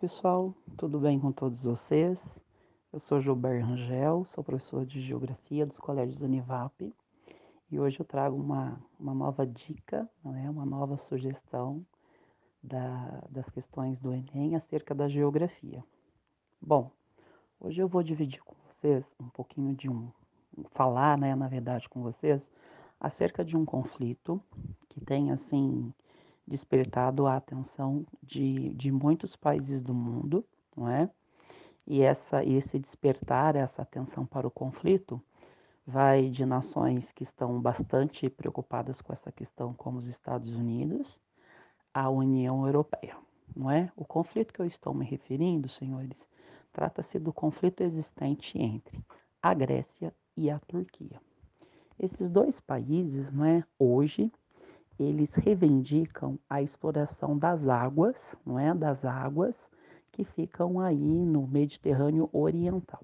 Pessoal, tudo bem com todos vocês? Eu sou Gilberto Rangel, sou professor de Geografia dos Colégios Univap e hoje eu trago uma, uma nova dica, não é? uma nova sugestão da, das questões do Enem acerca da geografia. Bom, hoje eu vou dividir com vocês um pouquinho de um, falar, né, na verdade, com vocês acerca de um conflito que tem assim despertado a atenção de, de muitos países do mundo, não é? E essa, esse despertar, essa atenção para o conflito, vai de nações que estão bastante preocupadas com essa questão, como os Estados Unidos, à União Europeia, não é? O conflito que eu estou me referindo, senhores, trata-se do conflito existente entre a Grécia e a Turquia. Esses dois países, não é, hoje eles reivindicam a exploração das águas, não é? Das águas que ficam aí no Mediterrâneo Oriental.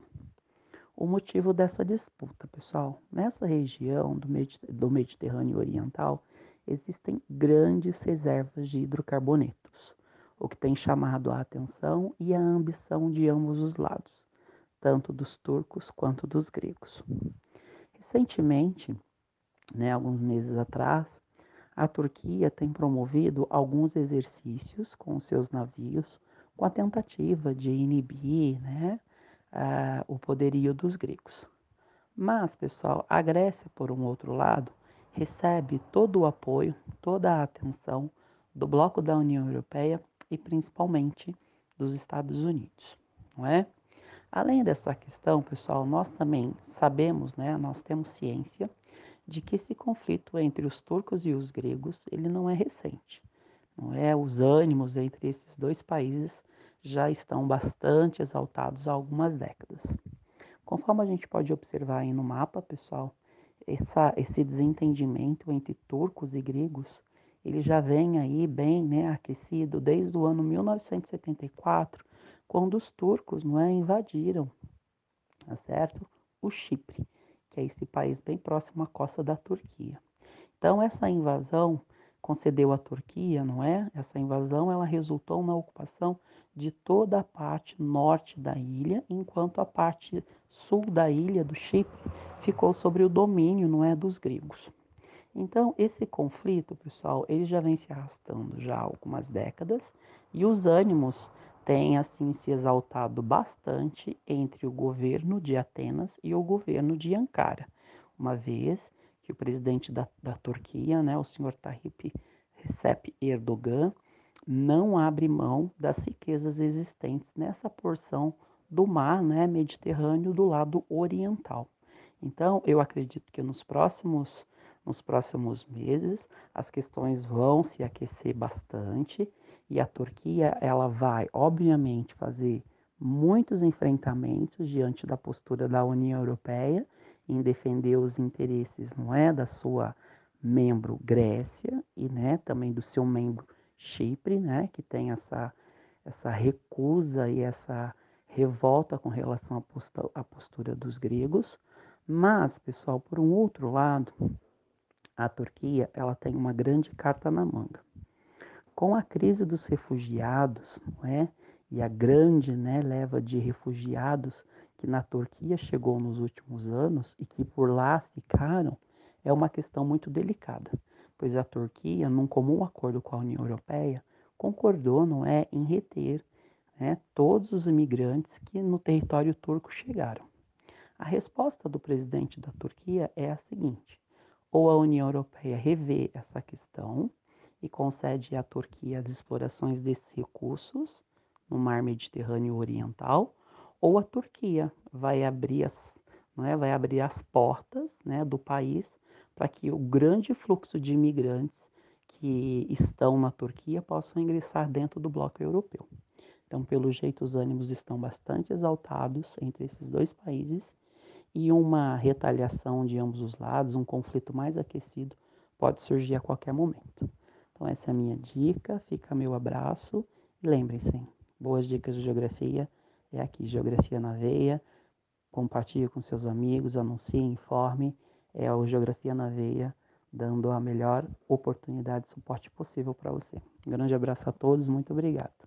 O motivo dessa disputa, pessoal, nessa região do Mediterrâneo Oriental existem grandes reservas de hidrocarbonetos, o que tem chamado a atenção e a ambição de ambos os lados, tanto dos turcos quanto dos gregos. Recentemente, né, alguns meses atrás, a Turquia tem promovido alguns exercícios com seus navios com a tentativa de inibir né, uh, o poderio dos gregos. Mas, pessoal, a Grécia, por um outro lado, recebe todo o apoio, toda a atenção do bloco da União Europeia e principalmente dos Estados Unidos, não é? Além dessa questão, pessoal, nós também sabemos, né, nós temos ciência de que esse conflito entre os turcos e os gregos ele não é recente. Não é? Os ânimos entre esses dois países já estão bastante exaltados há algumas décadas. Conforme a gente pode observar aí no mapa, pessoal, essa, esse desentendimento entre turcos e gregos, ele já vem aí bem né, aquecido desde o ano 1974, quando os turcos não é, invadiram, tá certo? O Chipre que é esse país bem próximo à costa da Turquia. Então essa invasão concedeu à Turquia, não é? Essa invasão ela resultou na ocupação de toda a parte norte da ilha, enquanto a parte sul da ilha do Chipre ficou sobre o domínio, não é, dos gregos. Então esse conflito, pessoal, ele já vem se arrastando já há algumas décadas e os ânimos tem assim se exaltado bastante entre o governo de Atenas e o governo de Ankara, uma vez que o presidente da, da Turquia, né, o senhor Tayyip Recep Erdogan, não abre mão das riquezas existentes nessa porção do mar né, Mediterrâneo do lado oriental. Então, eu acredito que nos próximos, nos próximos meses as questões vão se aquecer bastante e a Turquia, ela vai, obviamente, fazer muitos enfrentamentos diante da postura da União Europeia em defender os interesses, não é, da sua membro Grécia e, né, também do seu membro Chipre, né, que tem essa essa recusa e essa revolta com relação à postura, dos gregos. Mas, pessoal, por um outro lado, a Turquia, ela tem uma grande carta na manga. Com a crise dos refugiados, não é? E a grande né, leva de refugiados que na Turquia chegou nos últimos anos e que por lá ficaram, é uma questão muito delicada, pois a Turquia, num comum acordo com a União Europeia, concordou, não é, em reter né, todos os imigrantes que no território turco chegaram. A resposta do presidente da Turquia é a seguinte: ou a União Europeia revê essa questão, e concede à Turquia as explorações desses recursos no mar Mediterrâneo Oriental, ou a Turquia vai abrir as, é, vai abrir as portas né, do país para que o grande fluxo de imigrantes que estão na Turquia possam ingressar dentro do bloco europeu. Então, pelo jeito, os ânimos estão bastante exaltados entre esses dois países e uma retaliação de ambos os lados, um conflito mais aquecido, pode surgir a qualquer momento. Então, essa é a minha dica, fica meu abraço. E lembrem-se, boas dicas de geografia é aqui, Geografia na Veia. Compartilhe com seus amigos, anuncie, informe. É o Geografia na Veia, dando a melhor oportunidade de suporte possível para você. Um grande abraço a todos, muito obrigado.